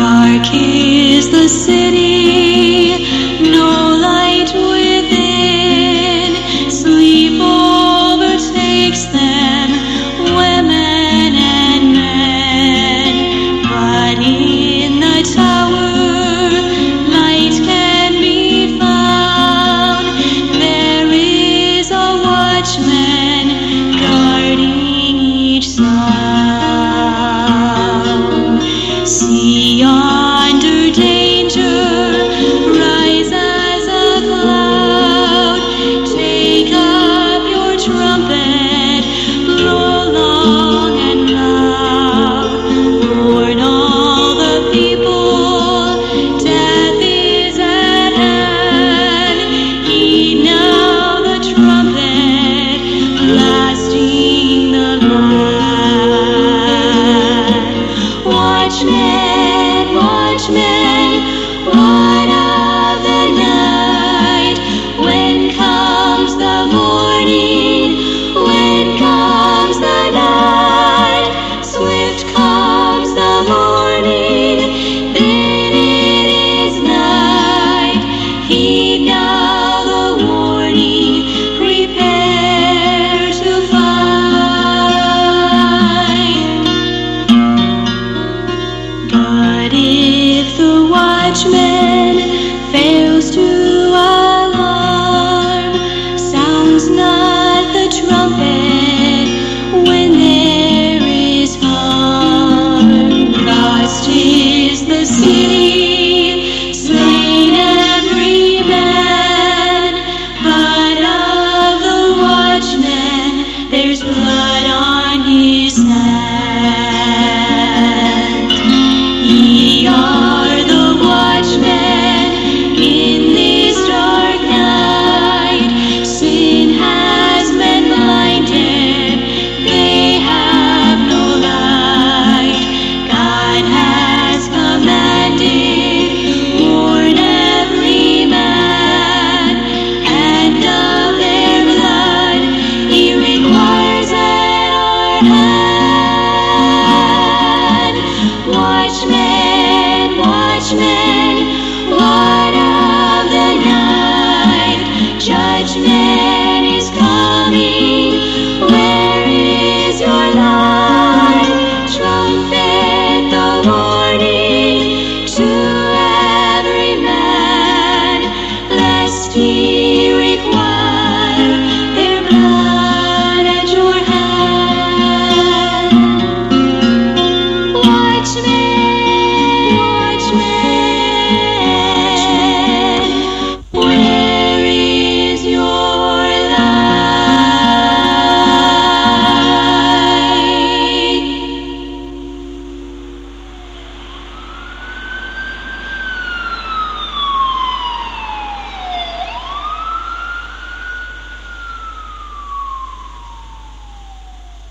Dark is the city,